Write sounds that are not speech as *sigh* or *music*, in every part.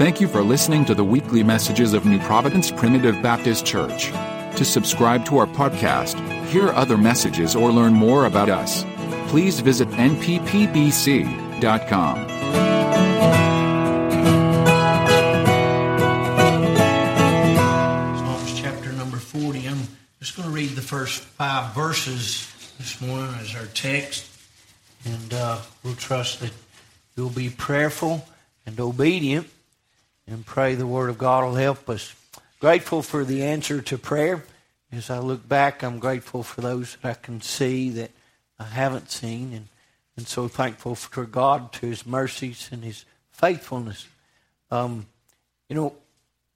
Thank you for listening to the weekly messages of New Providence Primitive Baptist Church. To subscribe to our podcast, hear other messages, or learn more about us, please visit nppbc.com. Psalms chapter number 40. I'm just going to read the first five verses this morning as our text. And uh, we'll trust that you'll be prayerful and obedient and pray the Word of God will help us. Grateful for the answer to prayer. As I look back, I'm grateful for those that I can see that I haven't seen. And, and so thankful for God, to His mercies and His faithfulness. Um, you know,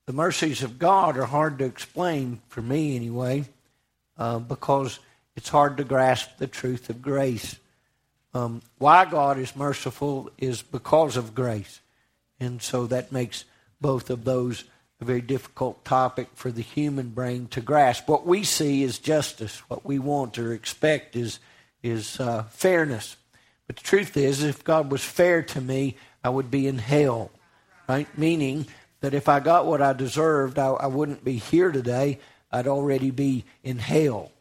the mercies of God are hard to explain, for me anyway, uh, because it's hard to grasp the truth of grace. Um, why God is merciful is because of grace. And so that makes both of those a very difficult topic for the human brain to grasp. What we see is justice. What we want or expect is, is uh, fairness. But the truth is, if God was fair to me, I would be in hell, right? Meaning that if I got what I deserved, I, I wouldn't be here today. I'd already be in hell.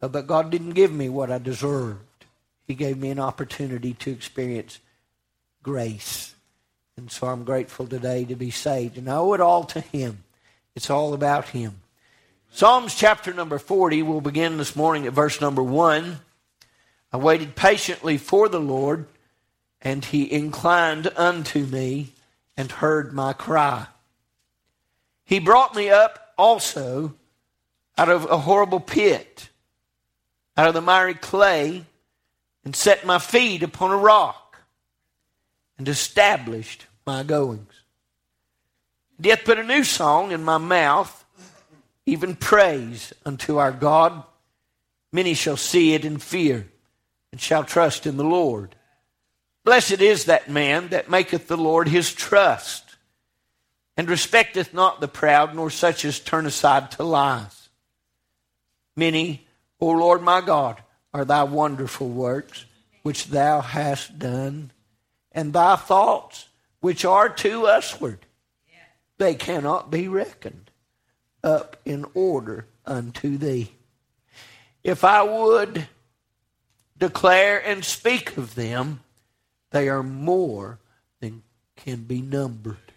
Uh, but God didn't give me what I deserved. He gave me an opportunity to experience grace. And so I'm grateful today to be saved. And I owe it all to Him. It's all about Him. Psalms chapter number 40, we'll begin this morning at verse number 1. I waited patiently for the Lord, and He inclined unto me and heard my cry. He brought me up also out of a horrible pit, out of the miry clay, and set my feet upon a rock, and established my goings. Death put a new song in my mouth, even praise unto our God. Many shall see it and fear, and shall trust in the Lord. Blessed is that man that maketh the Lord his trust and respecteth not the proud, nor such as turn aside to lies. Many, O Lord my God, are thy wonderful works which thou hast done, and thy thoughts which are to usward. They cannot be reckoned up in order unto thee. If I would declare and speak of them, they are more than can be numbered.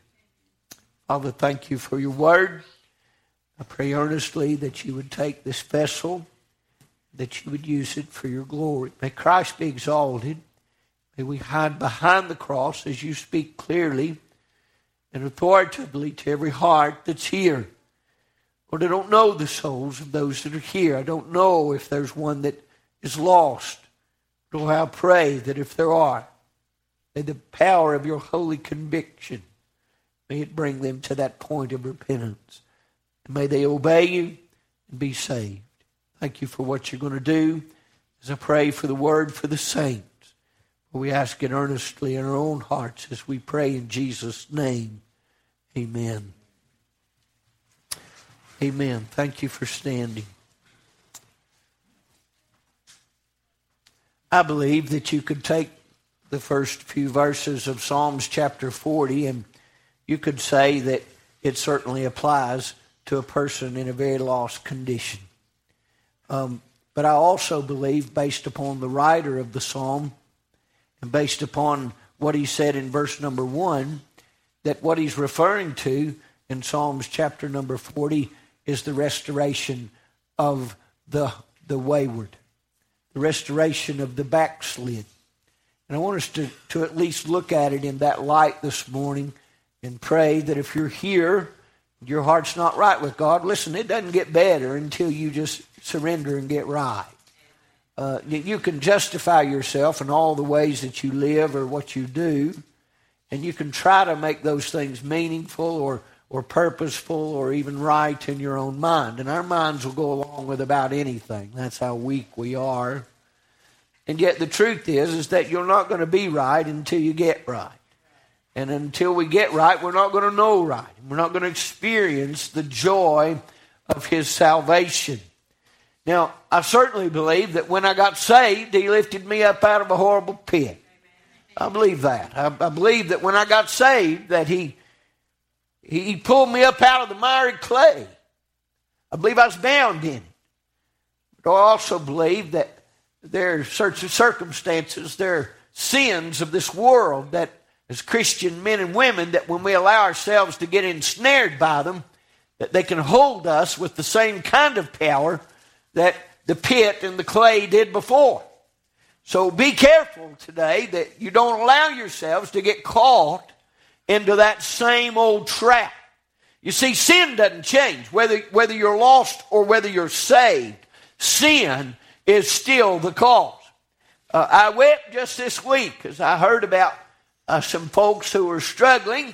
Father, thank you for your word. I pray earnestly that you would take this vessel, that you would use it for your glory. May Christ be exalted. We hide behind the cross as you speak clearly and authoritatively to every heart that's here. Lord, I don't know the souls of those that are here. I don't know if there's one that is lost. Lord, I pray that if there are, may the power of your holy conviction May it bring them to that point of repentance. And may they obey you and be saved. Thank you for what you're going to do as I pray for the word for the saints. We ask it earnestly in our own hearts as we pray in Jesus' name. Amen. Amen. Thank you for standing. I believe that you could take the first few verses of Psalms chapter 40 and you could say that it certainly applies to a person in a very lost condition. Um, but I also believe, based upon the writer of the psalm and based upon what he said in verse number one, that what he's referring to in Psalms chapter number 40 is the restoration of the, the wayward, the restoration of the backslid. And I want us to, to at least look at it in that light this morning and pray that if you're here, your heart's not right with God, listen, it doesn't get better until you just surrender and get right. Uh, you can justify yourself in all the ways that you live or what you do, and you can try to make those things meaningful or, or purposeful or even right in your own mind. And our minds will go along with about anything. That's how weak we are. And yet the truth is, is that you're not going to be right until you get right. And until we get right, we're not going to know right. We're not going to experience the joy of His salvation. Now, I certainly believe that when I got saved, He lifted me up out of a horrible pit. I believe that. I, I believe that when I got saved, that He He pulled me up out of the miry clay. I believe I was bound in it. But I also believe that there are certain circumstances, there are sins of this world that, as Christian men and women, that when we allow ourselves to get ensnared by them, that they can hold us with the same kind of power that the pit and the clay did before. So be careful today that you don't allow yourselves to get caught into that same old trap. You see, sin doesn't change. Whether, whether you're lost or whether you're saved, sin is still the cause. Uh, I wept just this week because I heard about uh, some folks who were struggling,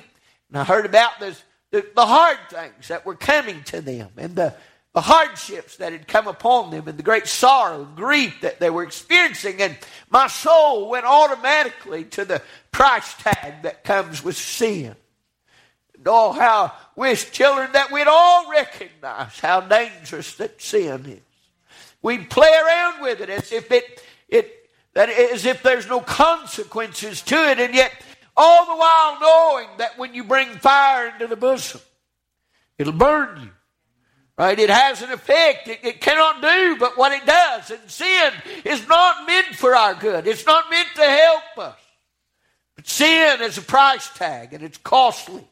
and I heard about this, the, the hard things that were coming to them, and the, the hardships that had come upon them, and the great sorrow and grief that they were experiencing. And my soul went automatically to the price tag that comes with sin. And Oh, how wish, children, that we'd all recognize how dangerous that sin is. We'd play around with it as if it, it that as if there's no consequences to it, and yet all the while knowing that when you bring fire into the bosom, it'll burn you. Right? It has an effect. It, it, cannot do but what it does. And sin is not meant for our good. It's not meant to help us. But sin is a price tag and it's costly.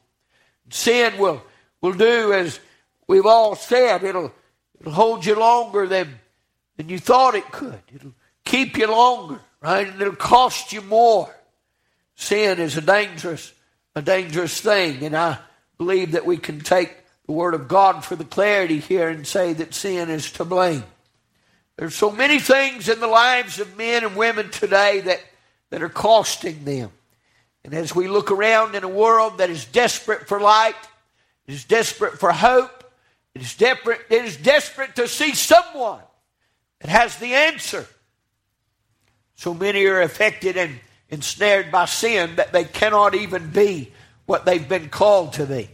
Sin will, will do as we've all said, it'll, it'll hold you longer than, than you thought it could. It'll keep you longer, right? And it'll cost you more. Sin is a dangerous, a dangerous thing. And I believe that we can take the Word of God for the clarity here and say that sin is to blame. There's so many things in the lives of men and women today that, that are costing them. And as we look around in a world that is desperate for light, is desperate for hope, it is desperate, it is desperate to see someone that has the answer. So many are affected and ensnared by sin that they cannot even be what they've been called to be.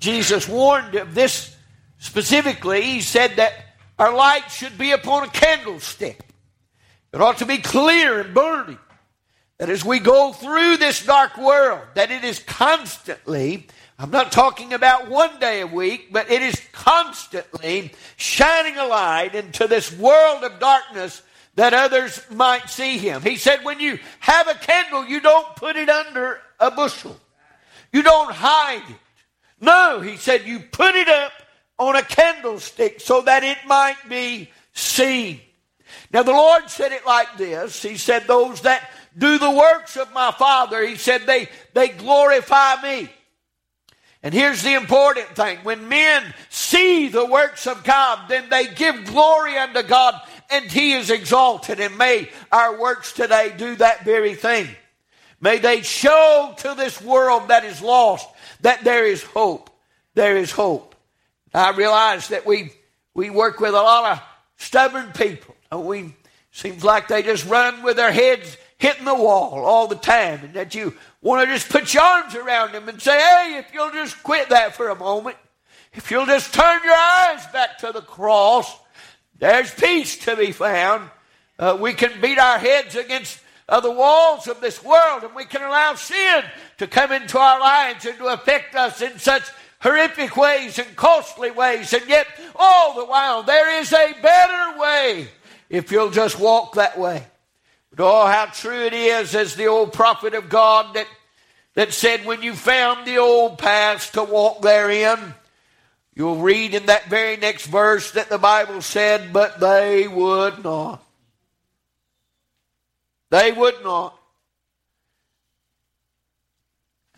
Jesus warned of this specifically. He said that our light should be upon a candlestick. It ought to be clear and burning that as we go through this dark world, that it is constantly, I'm not talking about one day a week, but it is constantly shining a light into this world of darkness that others might see him. He said, when you have a candle, you don't put it under a bushel. You don't hide it. No, he said, you put it up on a candlestick so that it might be seen. Now the Lord said it like this. He said, those that do the works of my Father. He said they, they glorify me. And here's the important thing. When men see the works of God, then they give glory unto God and He is exalted. And may our works today do that very thing. May they show to this world that is lost that there is hope. There is hope. I realize that we, we work with a lot of stubborn people. We seems like they just run with their heads hitting the wall all the time and that you want to just put your arms around them and say, hey, if you'll just quit that for a moment, if you'll just turn your eyes back to the cross, there's peace to be found. Uh, we can beat our heads against uh, the walls of this world and we can allow sin to come into our lives and to affect us in such horrific ways and costly ways. And yet, all the while, there is a better way if you'll just walk that way. But oh, how true it is, as the old prophet of God that, that said, when you found the old paths to walk therein, you'll read in that very next verse that the Bible said, but they would not. They would not.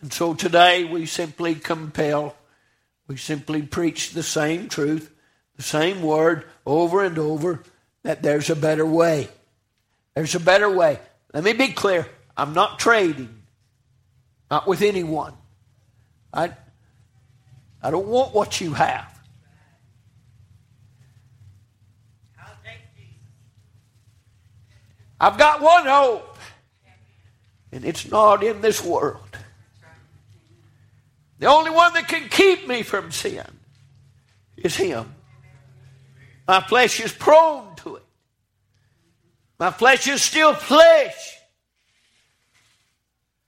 And so today we simply compel, we simply preach the same truth, the same word over and over that there's a better way. There's a better way. Let me be clear. I'm not trading, not with anyone. I, I don't want what you have. I've got one hope, and it's not in this world. The only one that can keep me from sin is Him. My flesh is prone to it, my flesh is still flesh.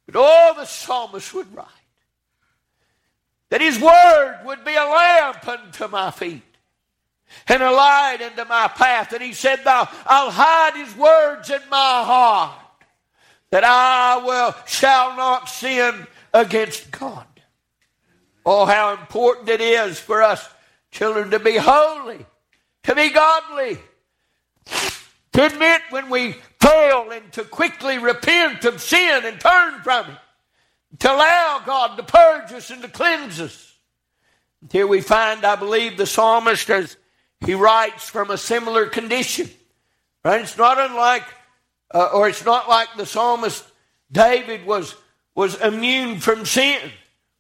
But all the psalmist would write that His Word would be a lamp unto my feet and a light into my path. And He said, Thou, I'll hide His words in my heart that I will shall not sin against God. Oh, how important it is for us children to be holy, to be godly, to admit when we fail and to quickly repent of sin and turn from it to allow God to purge us and to cleanse us. Here we find, I believe, the psalmist as he writes from a similar condition. Right? It's not unlike, uh, or it's not like the psalmist David was, was immune from sin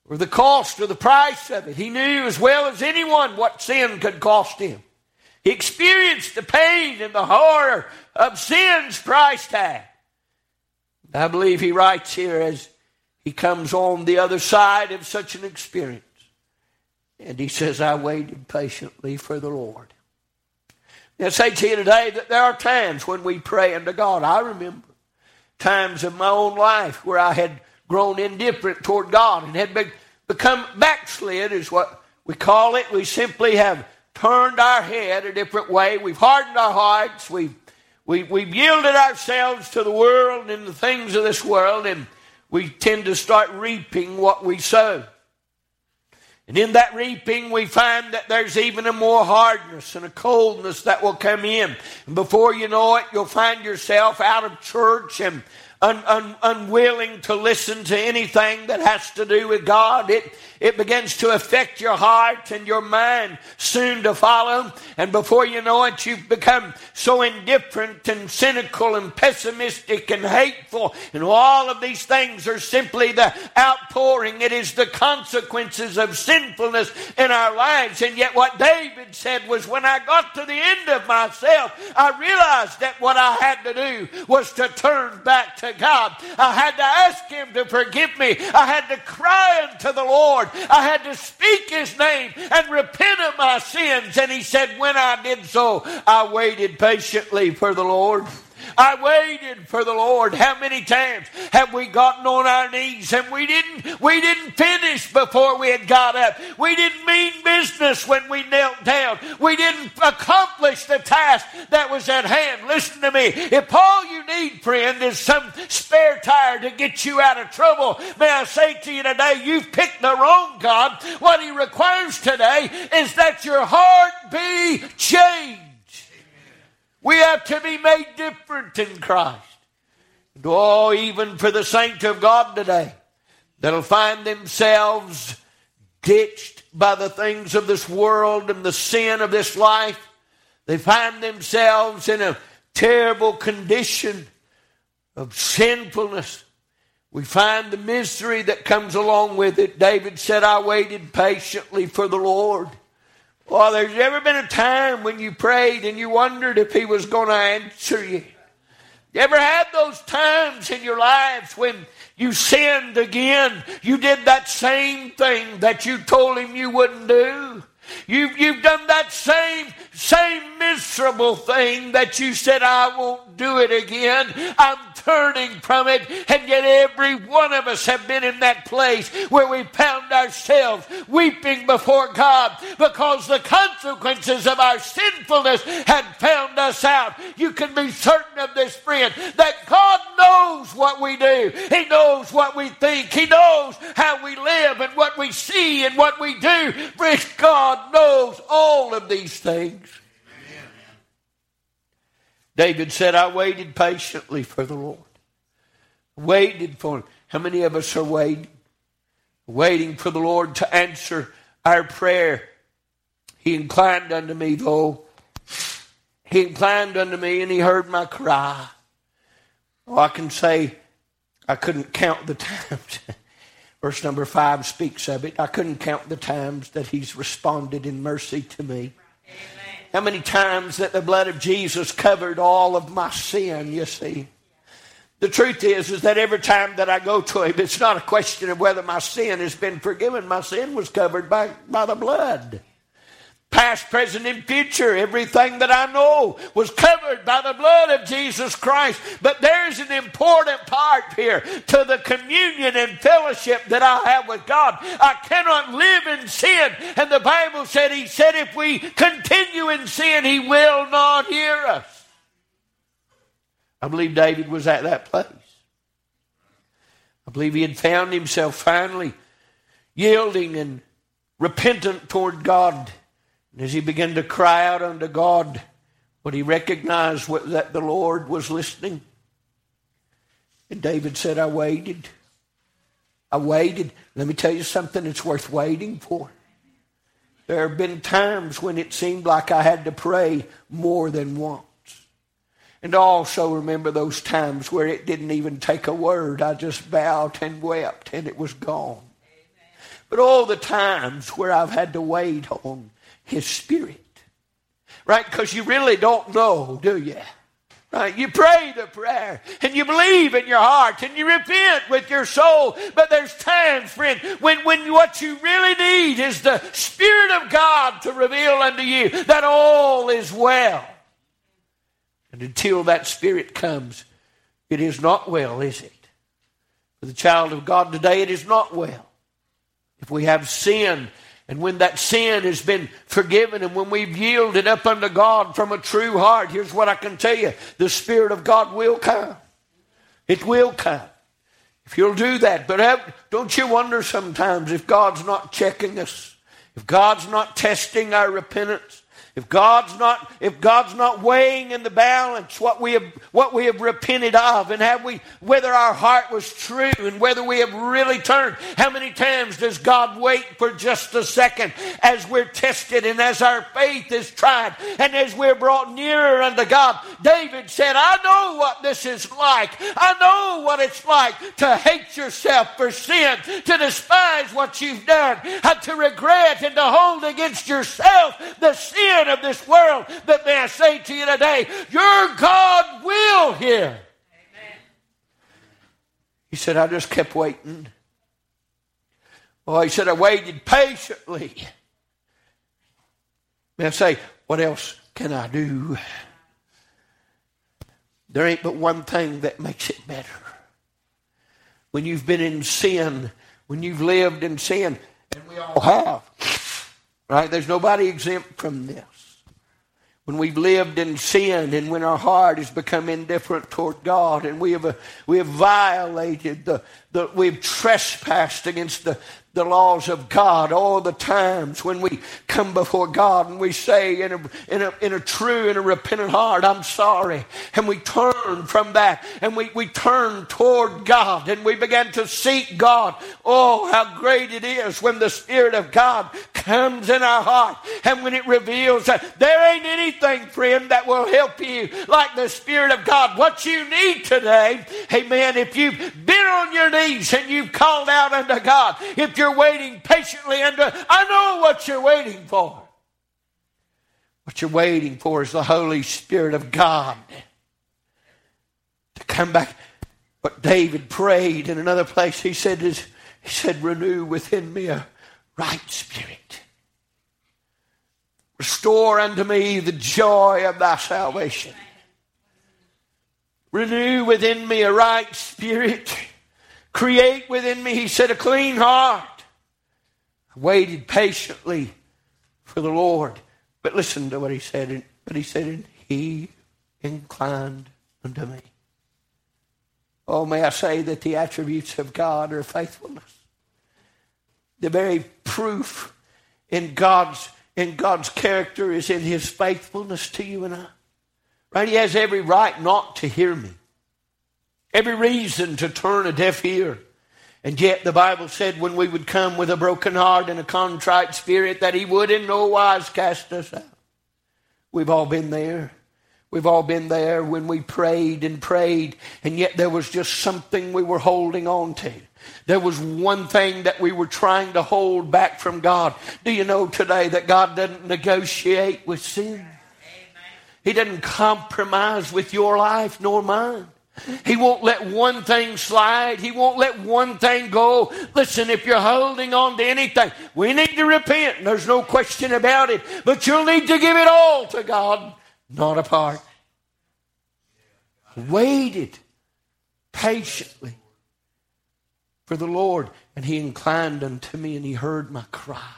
or the cost or the price of it. He knew as well as anyone what sin could cost him. He experienced the pain and the horror of sin's price tag. I believe he writes here as he comes on the other side of such an experience. And he says, I waited patiently for the Lord. I say to you today that there are times when we pray unto God. I remember times in my own life where I had grown indifferent toward God and had become backslid, is what we call it. We simply have turned our head a different way. We've hardened our hearts. We've, we, we've yielded ourselves to the world and the things of this world. And we tend to start reaping what we sow. And in that reaping, we find that there's even a more hardness and a coldness that will come in. And before you know it, you'll find yourself out of church and un, un, unwilling to listen to anything that has to do with God. It, it begins to affect your heart and your mind soon to follow. And before you know it, you've become so indifferent and cynical and pessimistic and hateful. And all of these things are simply the outpouring. It is the consequences of sinfulness in our lives. And yet, what David said was when I got to the end of myself, I realized that what I had to do was to turn back to God. I had to ask Him to forgive me. I had to cry unto the Lord. I had to speak his name and repent of my sins. And he said, When I did so, I waited patiently for the Lord. I waited for the Lord. How many times have we gotten on our knees and we didn't we didn't finish before we had got up. We didn't mean business when we knelt down. We didn't accomplish the task that was at hand. Listen to me. If all you need, friend, is some spare tire to get you out of trouble, may I say to you today, you've picked the wrong God. What he requires today is that your heart be changed. We have to be made different in Christ. And Oh, even for the saint of God today that'll find themselves ditched by the things of this world and the sin of this life. They find themselves in a terrible condition of sinfulness. We find the misery that comes along with it. David said, I waited patiently for the Lord. Well, there's ever been a time when you prayed and you wondered if He was going to answer you. You ever had those times in your lives when you sinned again? You did that same thing that you told Him you wouldn't do. You've, you've done that same, same miserable thing that you said, I won't do it again. I'm turning from it. And yet every one of us have been in that place where we found ourselves weeping before God because the consequences of our sinfulness had found us out. You can be certain of this, friend, that God knows what we do. He knows what we think. He knows how we live and what we see and what we do. Friend, God knows all of these things. David said, I waited patiently for the Lord. Waited for him. How many of us are waiting? Waiting for the Lord to answer our prayer. He inclined unto me, though. He inclined unto me and he heard my cry. Oh, I can say I couldn't count the times. *laughs* Verse number five speaks of it. I couldn't count the times that he's responded in mercy to me. How many times that the blood of Jesus covered all of my sin, you see? The truth is, is that every time that I go to him, it's not a question of whether my sin has been forgiven. My sin was covered by, by the blood. Past, present, and future. Everything that I know was covered by the blood of Jesus Christ. But there's an important part here to the communion and fellowship that I have with God. I cannot live in sin. And the Bible said, He said, if we continue in sin, He will not hear us. I believe David was at that place. I believe he had found himself finally yielding and repentant toward God. And as he began to cry out unto God, what he recognized that the Lord was listening. And David said, I waited. I waited. Let me tell you something it's worth waiting for. There have been times when it seemed like I had to pray more than once. And also remember those times where it didn't even take a word. I just bowed and wept and it was gone. But all the times where I've had to wait on His Spirit. Right? Because you really don't know, do you? Right? You pray the prayer and you believe in your heart and you repent with your soul. But there's times, friend, when, when what you really need is the Spirit of God to reveal unto you that all is well. And until that Spirit comes, it is not well, is it? For the child of God today, it is not well. If we have sin, and when that sin has been forgiven, and when we've yielded up unto God from a true heart, here's what I can tell you the Spirit of God will come. It will come. If you'll do that. But don't you wonder sometimes if God's not checking us, if God's not testing our repentance? If God's not, if God's not weighing in the balance what we have, what we have repented of, and have we, whether our heart was true, and whether we have really turned, how many times does God wait for just a second as we're tested and as our faith is tried, and as we're brought nearer unto God? David said, "I know what this is like. I know what it's like to hate yourself for sin, to despise what you've done, and to regret and to hold against yourself the sin." Sin of this world, but may I say to you today, your God will hear. Amen. He said, I just kept waiting. Well, he said, I waited patiently. May I say, what else can I do? There ain't but one thing that makes it better. When you've been in sin, when you've lived in sin, and we all have, right? There's nobody exempt from this when we've lived in sin and when our heart has become indifferent toward God and we have, uh, we have violated the, the, we've trespassed against the, the laws of God all the times when we come before God and we say in a, in a, in a true and a repentant heart, I'm sorry. And we turn from that and we, we turn toward God and we begin to seek God. Oh, how great it is when the Spirit of God comes in our heart and when it reveals that there ain't anything, friend, that will help you like the Spirit of God. What you need today, amen, if you've been on your knees and you've called out unto God, if you're waiting patiently unto, I know what you're waiting for. What you're waiting for is the Holy Spirit of God to come back. What David prayed in another place, he said, he said, renew within me a right spirit. Restore unto me the joy of thy salvation. Renew within me a right spirit. Create within me, he said, a clean heart I waited patiently for the Lord. But listen to what he said. But he said, and he inclined unto me. Oh, may I say that the attributes of God are faithfulness. The very proof in God's in God's character is in his faithfulness to you and I. Right? He has every right not to hear me. Every reason to turn a deaf ear. And yet the Bible said when we would come with a broken heart and a contrite spirit that he would in no wise cast us out. We've all been there. We've all been there when we prayed and prayed, and yet there was just something we were holding on to. There was one thing that we were trying to hold back from God. Do you know today that God doesn't negotiate with sin? He doesn't compromise with your life nor mine. He won't let one thing slide. He won't let one thing go. Listen, if you're holding on to anything, we need to repent. There's no question about it. But you'll need to give it all to God, not a part. Waited patiently for the Lord, and He inclined unto me and He heard my cry.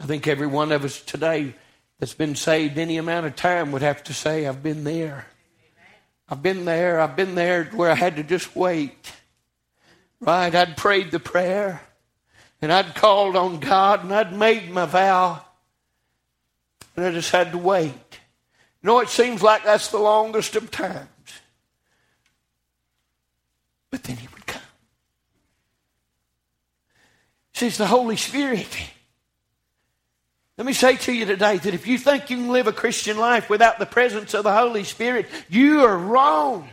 I think every one of us today that's been saved any amount of time would have to say, I've been there. I've been there. I've been there where I had to just wait. Right? I'd prayed the prayer and I'd called on God and I'd made my vow. And I just had to wait. You know, it seems like that's the longest of times. But then He would come. Says the Holy Spirit. Let me say to you today that if you think you can live a Christian life without the presence of the Holy Spirit, you are wrong.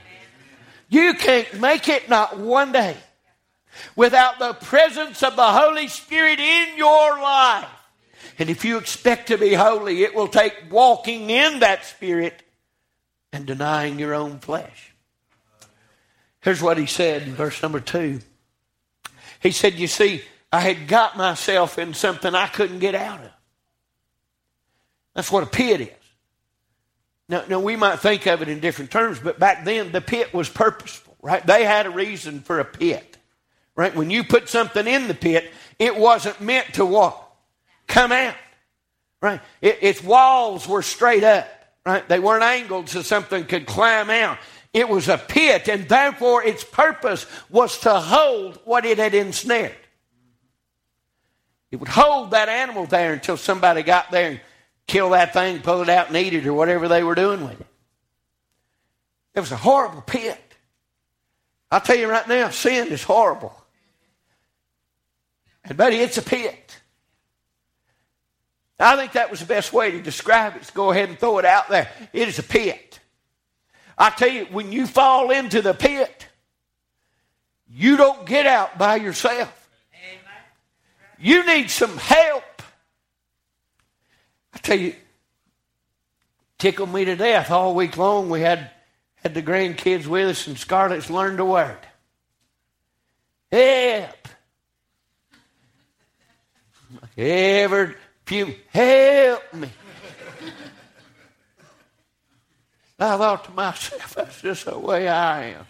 You can't make it not one day without the presence of the Holy Spirit in your life. And if you expect to be holy, it will take walking in that Spirit and denying your own flesh. Here's what he said in verse number two. He said, You see, I had got myself in something I couldn't get out of. That's what a pit is. Now, now, we might think of it in different terms, but back then the pit was purposeful, right? They had a reason for a pit, right? When you put something in the pit, it wasn't meant to what? Come out, right? It, its walls were straight up, right? They weren't angled so something could climb out. It was a pit, and therefore its purpose was to hold what it had ensnared. It would hold that animal there until somebody got there kill that thing, pull it out and eat it, or whatever they were doing with it. It was a horrible pit. I'll tell you right now, sin is horrible. And buddy, it's a pit. I think that was the best way to describe it. Is go ahead and throw it out there. It is a pit. I tell you, when you fall into the pit, you don't get out by yourself. You need some help. Tell you, tickled me to death all week long. We had had the grandkids with us, and Scarlett's learned a word. Help. Every few, help me. I thought to myself, that's just the way I am.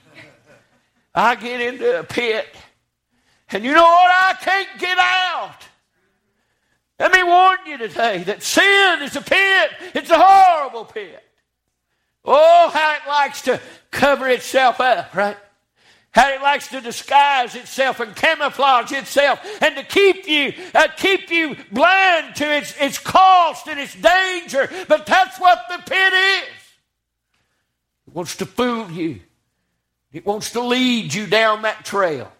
I get into a pit, and you know what? I can't get out. Let me warn you today that sin is a pit. It's a horrible pit. Oh, how it likes to cover itself up, right? How it likes to disguise itself and camouflage itself and to keep you, uh, keep you blind to its, its cost and its danger. But that's what the pit is. It wants to fool you. It wants to lead you down that trail.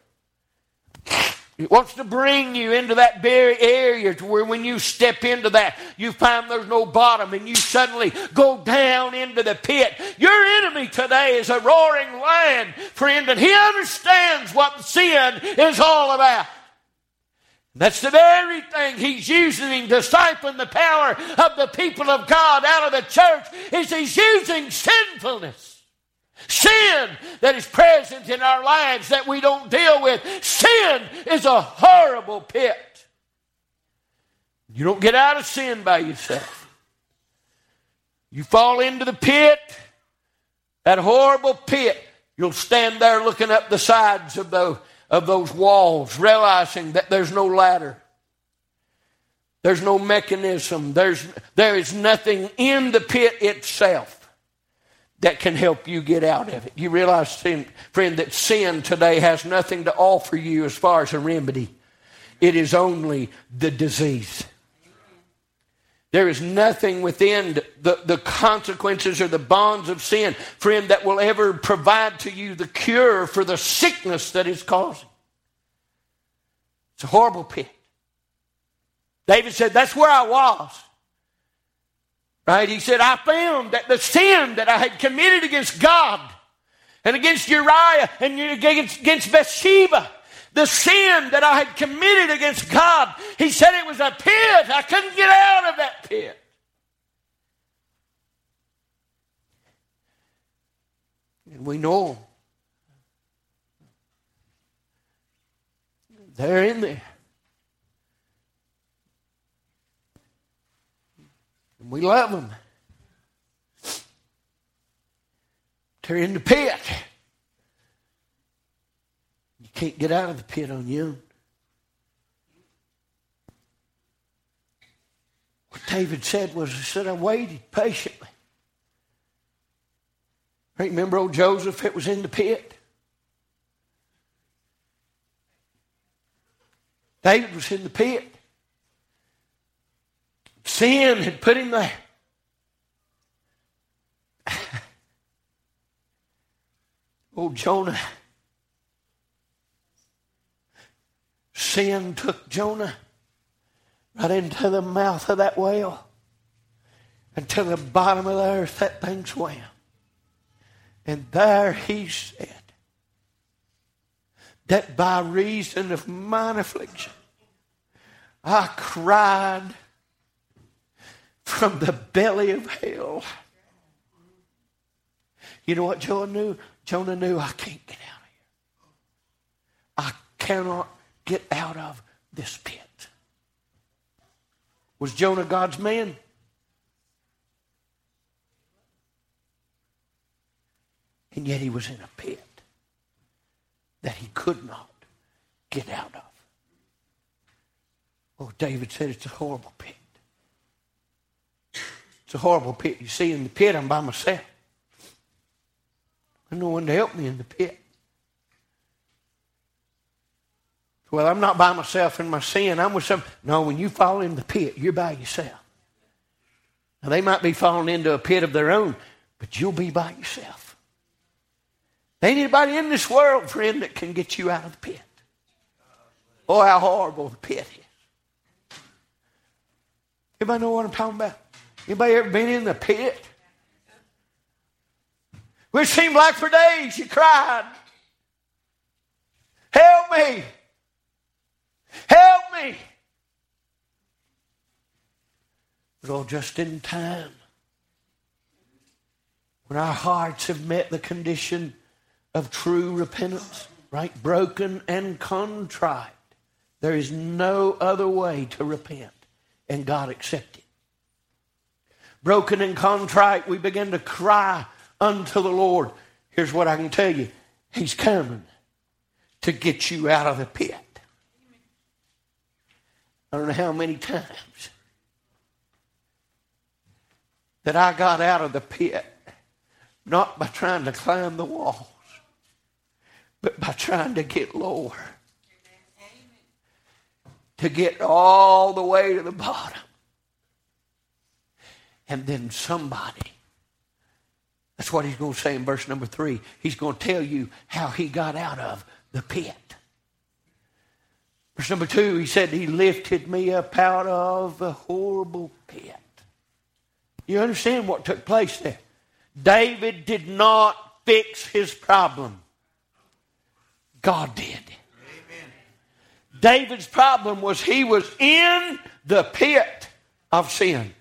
It wants to bring you into that very area to where when you step into that, you find there's no bottom and you suddenly go down into the pit. Your enemy today is a roaring lion, friend, and he understands what sin is all about. That's the very thing he's using to siphon the power of the people of God out of the church is he's using sinfulness. Sin that is present in our lives that we don't deal with. Sin is a horrible pit. You don't get out of sin by yourself. You fall into the pit, that horrible pit. You'll stand there looking up the sides of those, of those walls, realizing that there's no ladder. There's no mechanism. There's, there is nothing in the pit itself that can help you get out of it. You realize, friend, that sin today has nothing to offer you as far as a remedy. It is only the disease. There is nothing within the, the consequences or the bonds of sin, friend, that will ever provide to you the cure for the sickness that is causing. It's a horrible pit. David said, That's where I was. Right? He said, I found that the sin that I had committed against God and against Uriah and against, against Bathsheba, the sin that I had committed against God, he said it was a pit. I couldn't get out of that pit. And we know. They're in there. And we love them. They're in the pit. You can't get out of the pit on own. What David said was, he said, I waited patiently. Remember old Joseph that was in the pit? David was in the pit. Sin had put him there. *laughs* oh, Jonah. Sin took Jonah right into the mouth of that whale and to the bottom of the earth that thing swam. And there he said that by reason of mine affliction I cried from the belly of hell. You know what Jonah knew? Jonah knew I can't get out of here. I cannot get out of this pit. Was Jonah God's man? And yet he was in a pit that he could not get out of. Oh, David said it's a horrible pit. It's a horrible pit. You see, in the pit, I'm by myself. There's no one to help me in the pit. Well, I'm not by myself in my sin. I'm with some. No, when you fall in the pit, you're by yourself. Now, they might be falling into a pit of their own, but you'll be by yourself. There ain't anybody in this world, friend, that can get you out of the pit. Oh, how horrible the pit is. Anybody know what I'm talking about? Anybody ever been in the pit? It seemed like for days you cried. Help me. Help me. But all just in time. When our hearts have met the condition of true repentance, right? Broken and contrite. There is no other way to repent and God accept it. Broken and contrite, we begin to cry unto the Lord. Here's what I can tell you He's coming to get you out of the pit. I don't know how many times that I got out of the pit, not by trying to climb the walls, but by trying to get lower. To get all the way to the bottom. And then somebody, that's what he's going to say in verse number three. He's going to tell you how he got out of the pit. Verse number two, he said, He lifted me up out of the horrible pit. You understand what took place there? David did not fix his problem, God did. Amen. David's problem was he was in the pit of sin.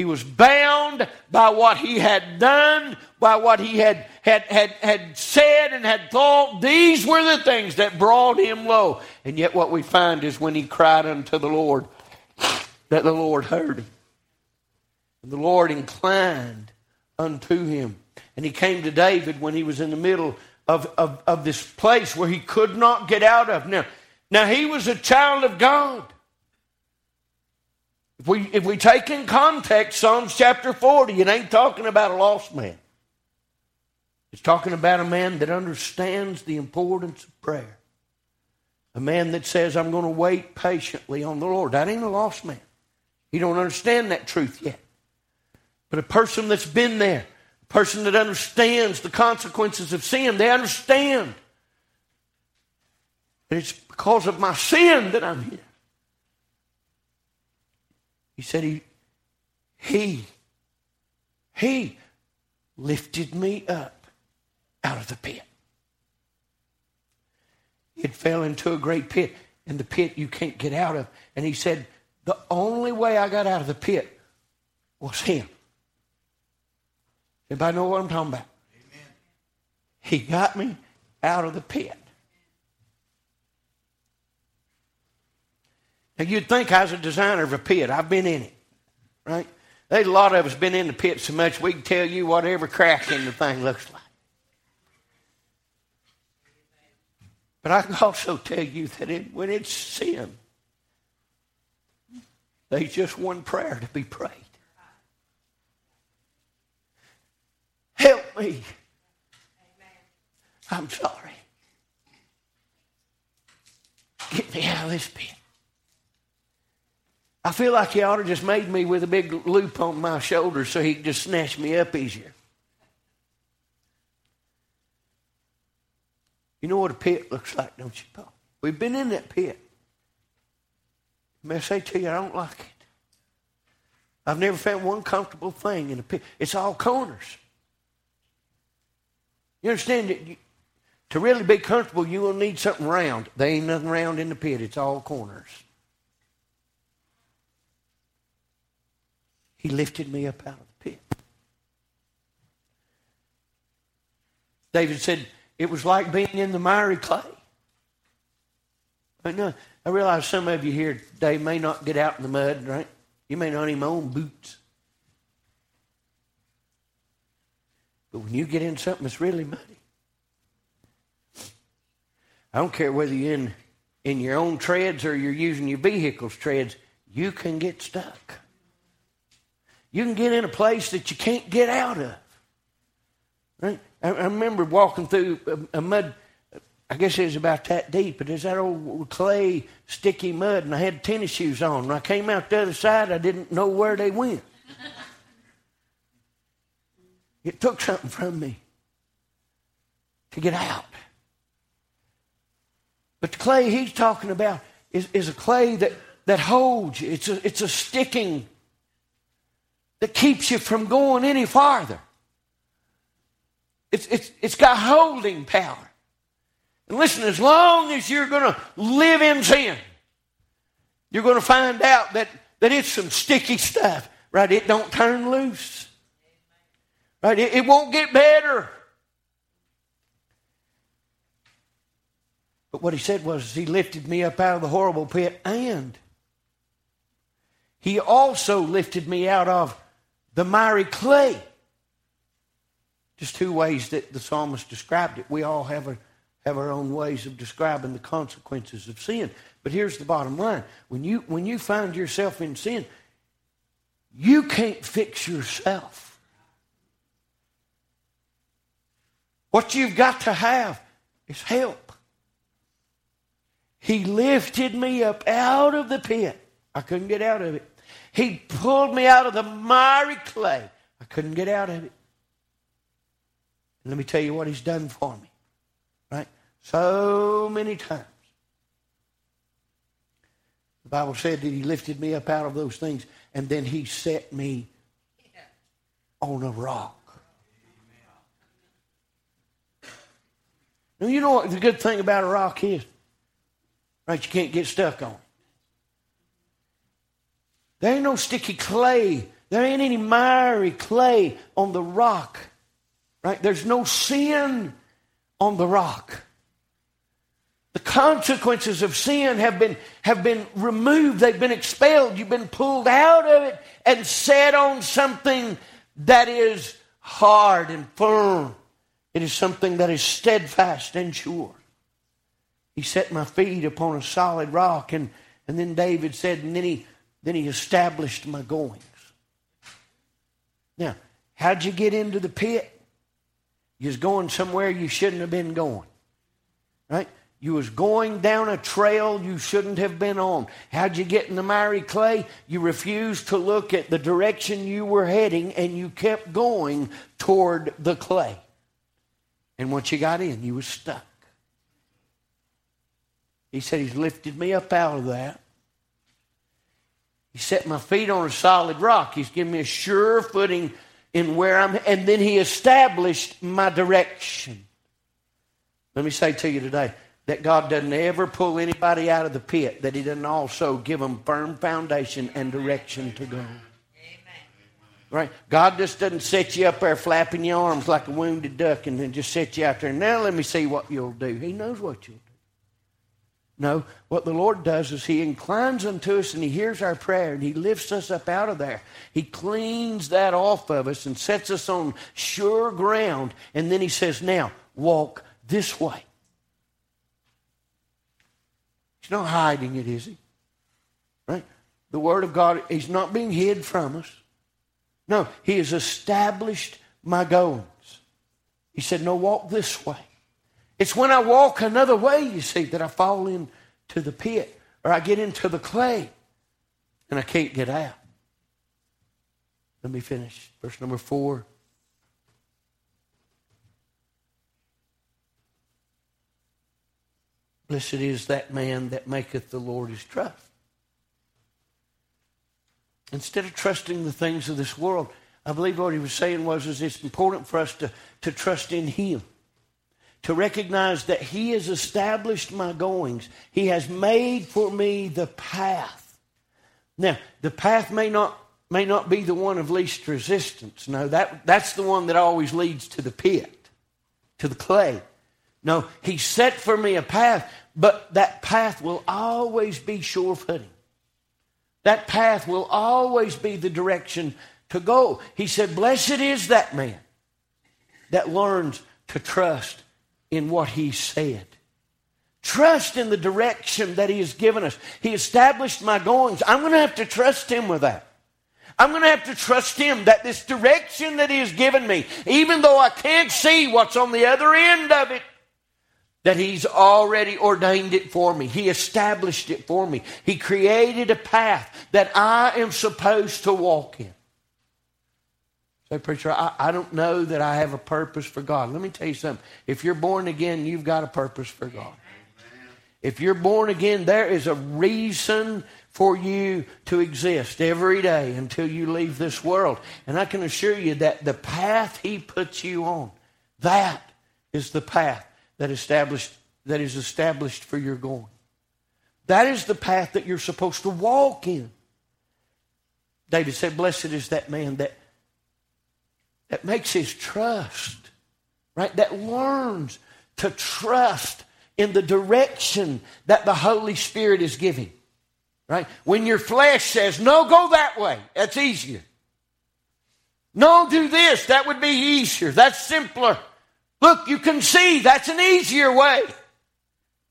He was bound by what he had done, by what he had, had, had, had said and had thought. These were the things that brought him low. And yet, what we find is when he cried unto the Lord, that the Lord heard him. And the Lord inclined unto him. And he came to David when he was in the middle of, of, of this place where he could not get out of. Now, now, he was a child of God. If we, if we take in context Psalms chapter 40, it ain't talking about a lost man. It's talking about a man that understands the importance of prayer. A man that says, I'm going to wait patiently on the Lord. That ain't a lost man. He don't understand that truth yet. But a person that's been there, a person that understands the consequences of sin, they understand that it's because of my sin that I'm here. He said, He, He, He lifted me up out of the pit. It fell into a great pit, and the pit you can't get out of. And he said, The only way I got out of the pit was Him. Anybody know what I'm talking about? Amen. He got me out of the pit. Now, you'd think I was a designer of a pit. I've been in it, right? There's a lot of us been in the pit so much we can tell you what every crack in the thing looks like. But I can also tell you that it, when it's sin, there's just one prayer to be prayed. Help me. I'm sorry. Get me out of this pit. I feel like he ought to just made me with a big loop on my shoulder so he could just snatch me up easier. You know what a pit looks like, don't you, Paul? We've been in that pit. May I say to you, I don't like it. I've never found one comfortable thing in a pit. It's all corners. You understand that you, to really be comfortable, you will need something round. There ain't nothing round in the pit. It's all corners. He lifted me up out of the pit. David said, it was like being in the miry clay. I know. I realize some of you here today may not get out in the mud, right? You may not even own boots. But when you get in something that's really muddy, I don't care whether you're in, in your own treads or you're using your vehicle's treads, you can get stuck. You can get in a place that you can't get out of. Right? I, I remember walking through a, a, mud, I guess it was about that deep, but there's that old clay, sticky mud, and I had tennis shoes on. When I came out the other side, I didn't know where they went. it took something from me to get out. But the clay he's talking about is, is a clay that, that holds you. It's a, it's a sticking that keeps you from going any farther. It's, it's, it's got holding power. And listen, as long as you're going to live in sin, you're going to find out that, that it's some sticky stuff, right? It don't turn loose. Right? It, it won't get better. But what he said was, He lifted me up out of the horrible pit, and He also lifted me out of the miry clay. Just two ways that the psalmist described it. We all have, a, have our own ways of describing the consequences of sin. But here's the bottom line when you, when you find yourself in sin, you can't fix yourself. What you've got to have is help. He lifted me up out of the pit. I couldn't get out of it. He pulled me out of the miry clay. I couldn't get out of it. And let me tell you what he's done for me. Right? So many times. The Bible said that he lifted me up out of those things and then he set me on a rock. Now, you know what the good thing about a rock is? Right? You can't get stuck on. There ain't no sticky clay. There ain't any miry clay on the rock. Right? There's no sin on the rock. The consequences of sin have been, have been removed. They've been expelled. You've been pulled out of it and set on something that is hard and firm. It is something that is steadfast and sure. He set my feet upon a solid rock. And, and then David said, and then he, then he established my goings. Now, how'd you get into the pit? You was going somewhere you shouldn't have been going. Right? You was going down a trail you shouldn't have been on. How'd you get in the miry clay? You refused to look at the direction you were heading and you kept going toward the clay. And once you got in, you was stuck. He said he's lifted me up out of that. He set my feet on a solid rock. He's given me a sure footing in where I'm, and then he established my direction. Let me say to you today that God doesn't ever pull anybody out of the pit, that he doesn't also give them firm foundation and direction to go. Amen. Right? God just doesn't set you up there flapping your arms like a wounded duck and then just set you out there. Now let me see what you'll do. He knows what you'll do. No, what the Lord does is He inclines unto us and He hears our prayer and He lifts us up out of there. He cleans that off of us and sets us on sure ground. And then He says, Now, walk this way. He's not hiding it, is He? Right? The Word of God, He's not being hid from us. No, He has established my goings. He said, No, walk this way. It's when I walk another way, you see, that I fall into the pit or I get into the clay and I can't get out. Let me finish. Verse number four. Blessed is that man that maketh the Lord his trust. Instead of trusting the things of this world, I believe what he was saying was is it's important for us to, to trust in him to recognize that He has established my goings. He has made for me the path. Now, the path may not, may not be the one of least resistance. No, that, that's the one that always leads to the pit, to the clay. No, He set for me a path, but that path will always be sure footing. That path will always be the direction to go. He said, Blessed is that man that learns to trust in what He said. Trust in the direction that He has given us. He established my goings. I'm going to have to trust Him with that. I'm going to have to trust Him that this direction that He has given me, even though I can't see what's on the other end of it, that He's already ordained it for me. He established it for me. He created a path that I am supposed to walk in. Say, preacher, I, I don't know that I have a purpose for God. Let me tell you something. If you're born again, you've got a purpose for God. If you're born again, there is a reason for you to exist every day until you leave this world. And I can assure you that the path He puts you on, that is the path that established that is established for your going. That is the path that you're supposed to walk in. David said, Blessed is that man that that makes his trust, right? That learns to trust in the direction that the Holy Spirit is giving, right? When your flesh says, no, go that way, that's easier. No, do this, that would be easier, that's simpler. Look, you can see that's an easier way.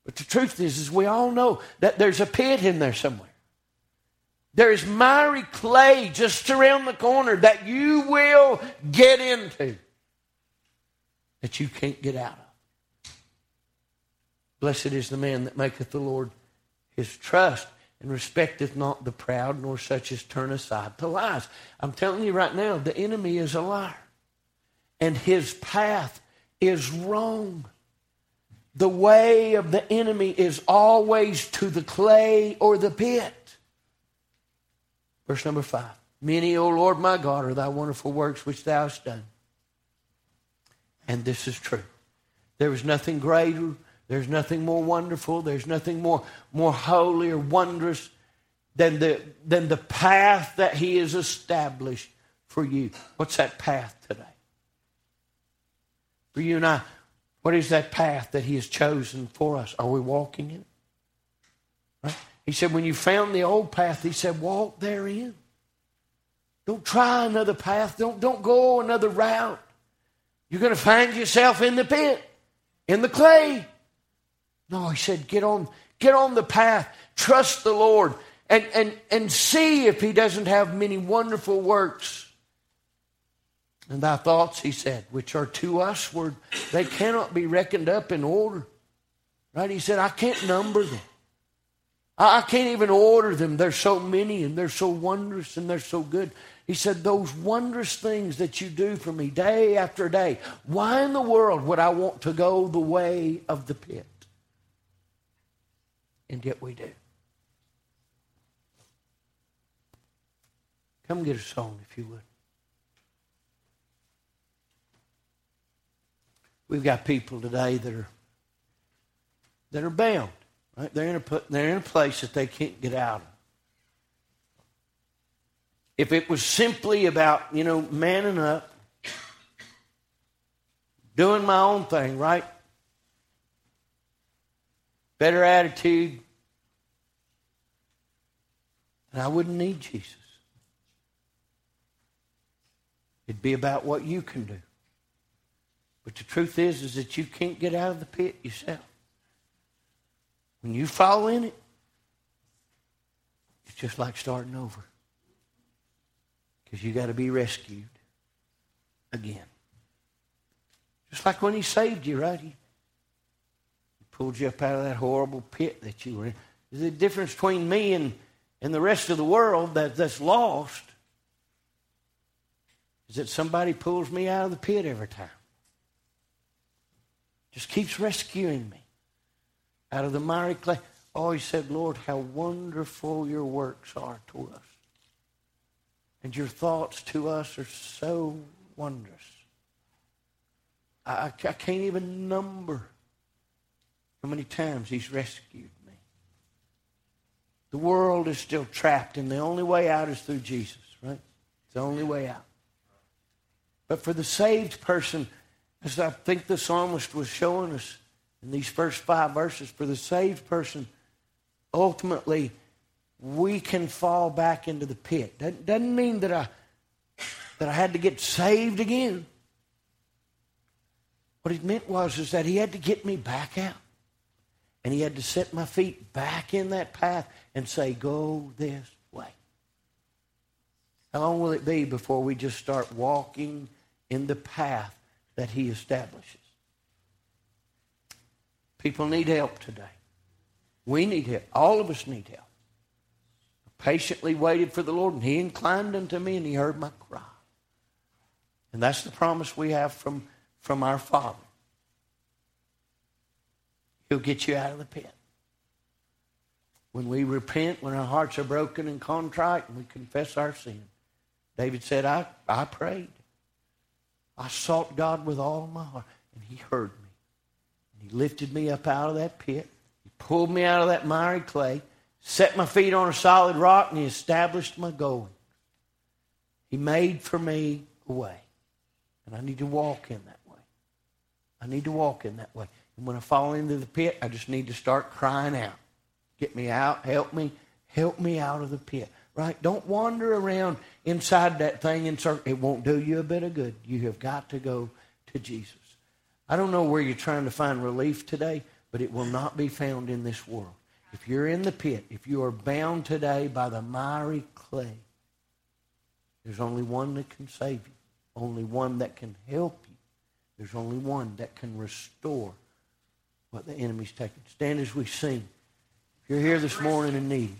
But the truth is, is we all know that there's a pit in there somewhere. There's miry clay just around the corner that you will get into that you can't get out of. Blessed is the man that maketh the Lord his trust and respecteth not the proud, nor such as turn aside to lies. I'm telling you right now, the enemy is a liar. And his path is wrong. The way of the enemy is always to the clay or the pit. Verse number five. Many, O Lord my God, are thy wonderful works which thou hast done. And this is true. There is nothing greater, there's nothing more wonderful, there's nothing more, more holy or wondrous than the, than the path that he has established for you. What's that path today? For you and I, what is that path that he has chosen for us? Are we walking in it? Right? He said, when you found the old path, he said, walk therein. Don't try another path. Don't, don't go another route. You're going to find yourself in the pit, in the clay. No, he said, get on, get on the path. Trust the Lord and, and, and see if he doesn't have many wonderful works. And thy thoughts, he said, which are to us, were they cannot be reckoned up in order. Right? He said, I can't number them. I can't even order them. There's so many and they're so wondrous and they're so good. He said, Those wondrous things that you do for me day after day, why in the world would I want to go the way of the pit? And yet we do. Come get a song if you would. We've got people today that are that are bound. Right? They're, in a, they're in a place that they can't get out of. if it was simply about, you know, manning up, doing my own thing, right? Better attitude, and I wouldn't need Jesus. It'd be about what you can do. But the truth is, is that you can't get out of the pit yourself. When you fall in it, it's just like starting over. Because you got to be rescued again. Just like when he saved you, right? He, he pulled you up out of that horrible pit that you were in. There's a difference between me and, and the rest of the world that, that's lost is that somebody pulls me out of the pit every time. Just keeps rescuing me out of the miry clay. Oh, he said, Lord, how wonderful your works are to us. And your thoughts to us are so wondrous. I, I can't even number how many times he's rescued me. The world is still trapped, and the only way out is through Jesus, right? It's the only way out. But for the saved person, as I think the psalmist was showing us in these first five verses, for the saved person, ultimately, we can fall back into the pit. That doesn't mean that I, that I had to get saved again. What it meant was is that he had to get me back out. And he had to set my feet back in that path and say, go this way. How long will it be before we just start walking in the path that he establishes? People need help today. We need help. All of us need help. I patiently waited for the Lord, and He inclined unto me, and He heard my cry. And that's the promise we have from, from our Father. He'll get you out of the pit. When we repent, when our hearts are broken and contrite, and we confess our sin, David said, I, I prayed. I sought God with all my heart, and He heard me. He lifted me up out of that pit He pulled me out of that miry clay, set my feet on a solid rock, and He established my going. He made for me a way. And I need to walk in that way. I need to walk in that way. And when I fall into the pit, I just need to start crying out. Get me out, help me, help me out of the pit. Right? Don't wander around inside that thing and circle. It won't do you a bit of good. You have got to go to Jesus. I don't know where you're trying to find relief today, but it will not be found in this world. If you're in the pit, if you are bound today by the miry clay, there's only one that can save you, only one that can help you. There's only one that can restore what the enemy's taken. Stand as we sing. If you're here this morning in need,